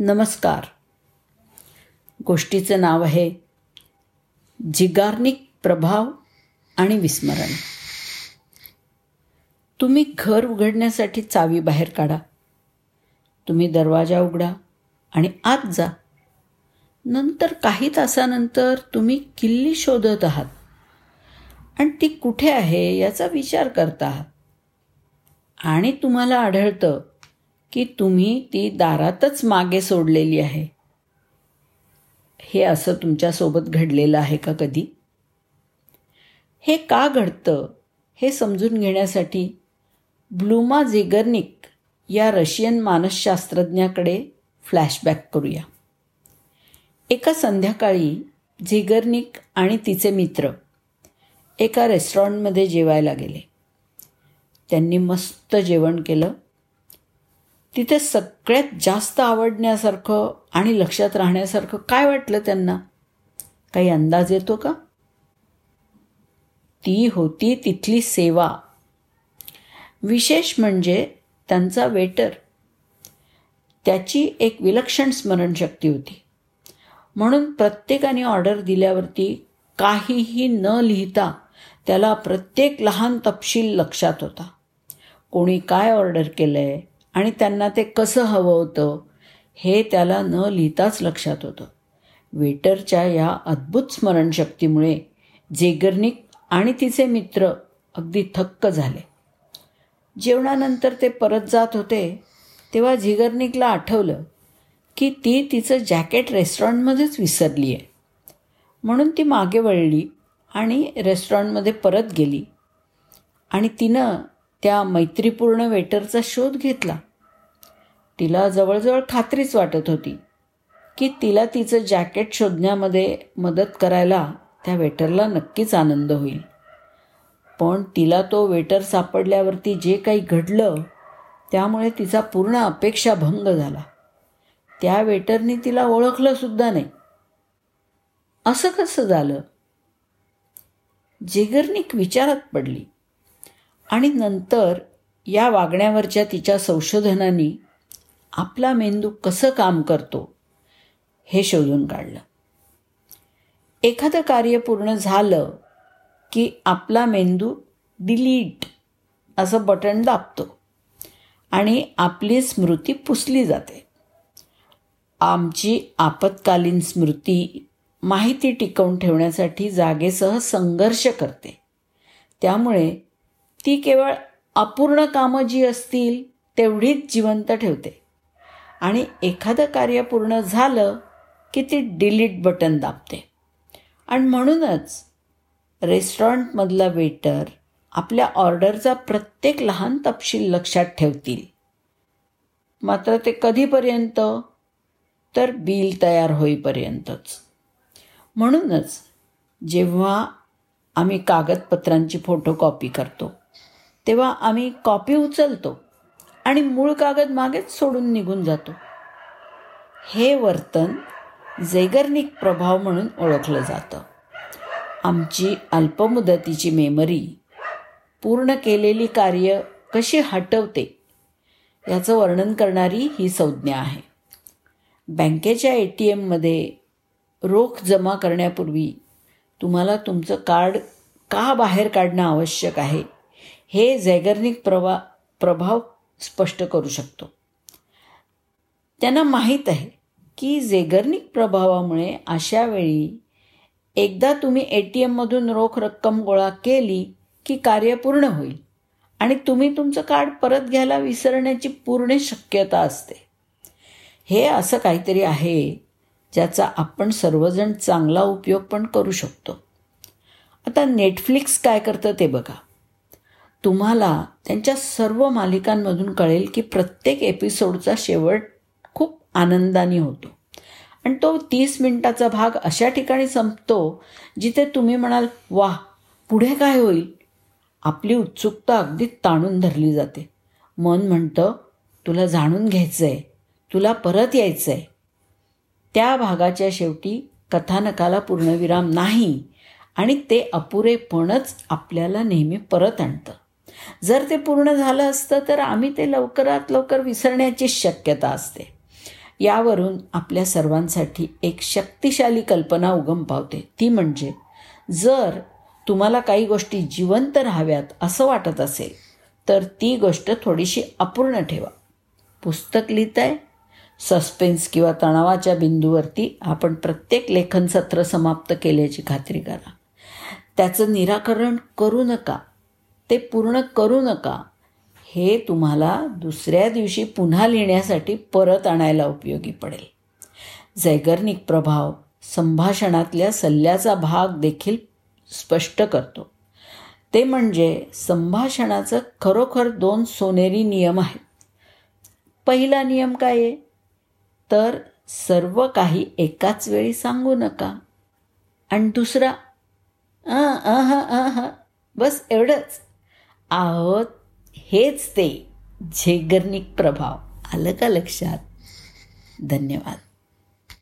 नमस्कार. गोष्टीचं नाव आहे जिगार्निक प्रभाव आणि विस्मरण. तुम्ही घर उघडण्यासाठी चावी बाहेर काढा. तुम्ही दरवाजा उघडा आणि आत जा. नंतर काही तासानंतर तुम्ही किल्ली शोधत आहात. आणि ती कुठे आहे याचा विचार करता आहात. आणि तुम्हाला आढळतं की तुम्ही ती दारातच मागे सोडलेली आहे. हे असं तुमच्यासोबत घडलेलं आहे का कधी? हे का घडतं हे समजून घेण्यासाठी ब्लूमा झेगर्निक या रशियन मानसशास्त्रज्ञाकडे फ्लॅशबॅक करूया. एका संध्याकाळी झिगर्निक आणि तिचे मित्र एका रेस्टॉरंटमध्ये जेवायला गेले. त्यांनी मस्त जेवण केलं. तिथे सगळ्यात जास्त आवडण्यासारखं आणि लक्षात राहण्यासारखं काय वाटलं त्यांना? काही अंदाज येतो का? ती होती तिथली सेवा. विशेष म्हणजे त्यांचा वेटर. त्याची एक विलक्षण स्मरणशक्ती होती. म्हणून प्रत्येकाने ऑर्डर दिल्यावरती काहीही न लिहिता त्याला प्रत्येक लहान तपशील लक्षात होता. कोणी काय ऑर्डर केलं आहे आणि त्यांना ते कसं हवं होतं हे त्याला न लिहिताच लक्षात होतं. वेटरच्या या अद्भुत स्मरणशक्तीमुळे जेगर्निक आणि तिचे मित्र अगदी थक्क झाले. जेवणानंतर ते परत जात होते तेव्हा झिगर्निकला आठवलं की ती तिचं जॅकेट रेस्टॉरंटमध्येच विसरली आहे म्हणून ती मागे वळली आणि रेस्टॉरंटमध्ये परत गेली. आणि तिनं त्या मैत्रीपूर्ण वेटरचा शोध घेतला. तिला जवळजवळ खात्रीच वाटत होती की तिला तिचं जॅकेट शोधण्यामध्ये मदत करायला त्या वेटरला नक्कीच आनंद होईल. पण तिला तो वेटर सापडल्यावरती जे काही घडलं त्यामुळे तिचा पूर्ण अपेक्षा भंग झाला. त्या वेटरनी तिला ओळखलं सुद्धा नाही. असं कसं झालं? जेगर्निक विचारात पडली आणि नंतर या वागण्यावरच्या तिच्या संशोधनांनी आपला मेंदू कसं काम करतो हे शोधून काढलं. एखादं कार्य पूर्ण झालं की आपला मेंदू डिलीट असं बटन दाबतो आणि आपली स्मृती पुसली जाते. आमची आपत्कालीन स्मृती माहिती टिकवून ठेवण्यासाठी जागेसह संघर्ष करते. त्यामुळे ती केवळ अपूर्ण कामं जी असतील तेवढीच जिवंत ठेवते. आणि एखादं कार्य पूर्ण झालं की ती डिलीट बटन दाबते. आणि म्हणूनच रेस्टॉरंटमधला वेटर आपल्या ऑर्डरचा प्रत्येक लहान तपशील लक्षात ठेवतील. मात्र ते कधीपर्यंत? तर बिल तयार होईपर्यंतच. म्हणूनच जेव्हा आम्ही कागदपत्रांची फोटोकॉपी करतो तेव्हा आम्ही कॉपी उचलतो. आणि मूळ कागद मागेच सोडून निघून जातो. हे वर्तन जैगर्निक प्रभाव म्हणून ओळखलं जातं. आमची अल्पमुदतीची मेमरी पूर्ण केलेली कार्य कशी हटवते याचं वर्णन करणारी ही संज्ञा आहे. बँकेच्या ए टी एममध्ये रोख जमा करण्यापूर्वी तुम्हाला तुमचं कार्ड का बाहेर काढणं आवश्यक आहे? हे जैगर्निक प्रवा प्रभाव स्पष्ट करू शकतो. त्यांना माहीत आहे की झेगर्निक प्रभावामुळे अशा वेळी एकदा तुम्ही ए टी एममधून रोख रक्कम गोळा केली की कार्य पूर्ण होईल आणि तुम्ही तुमचं कार्ड परत घ्यायला विसरण्याची पूर्ण शक्यता असते. हे असं काहीतरी आहे ज्याचा आपण सर्वजण चांगला उपयोग पण करू शकतो. आता नेटफ्लिक्स काय करतं ते बघा. तुम्हाला त्यांच्या सर्व मालिकांमधून कळेल की प्रत्येक एपिसोडचा शेवट खूप आनंदाने होतो. आणि तो तीस मिनिटाचा भाग अशा ठिकाणी संपतो जिथे तुम्ही म्हणाल वाह पुढे काय होईल? आपली उत्सुकता अगदी ताणून धरली जाते. मन म्हणतं तुला जाणून घ्यायचं आहे तुला परत यायचं आहे त्या भागाच्या शेवटी कथानकाला पूर्णविराम नाही आणि ते अपुरेपणच आपल्याला नेहमी परत आणतं. जर ते पूर्ण झालं असतं तर आम्ही ते लवकरात लवकर विसरण्याची शक्यता असते. यावरून आपल्या सर्वांसाठी एक शक्तिशाली कल्पना उगम पावते. ती म्हणजे जर तुम्हाला काही गोष्टी जिवंत राहाव्यात असं वाटत असेल तर ती गोष्ट थोडीशी अपूर्ण ठेवा. पुस्तक लिहिताय? सस्पेन्स किंवा तणावाच्या बिंदूवरती आपण प्रत्येक लेखन सत्र समाप्त केल्याची खात्री करा. त्याचं निराकरण करू नका. ते पूर्ण करू नका. हे तुम्हाला दुसऱ्या दिवशी पुन्हा लिहिण्यासाठी परत आणायला उपयोगी पडेल. जैगर्निक प्रभाव संभाषणातल्या सल्ल्याचा भाग देखील स्पष्ट करतो. ते म्हणजे संभाषणाचं खरोखर दोन सोनेरी नियम आहेत. पहिला नियम काय आहे? तर सर्व काही एकाच वेळी सांगू नका. आणि दुसरा हा बस एवढंच. आहोत हेच ते झेगर्निक प्रभाव. आलं का लक्षात? धन्यवाद.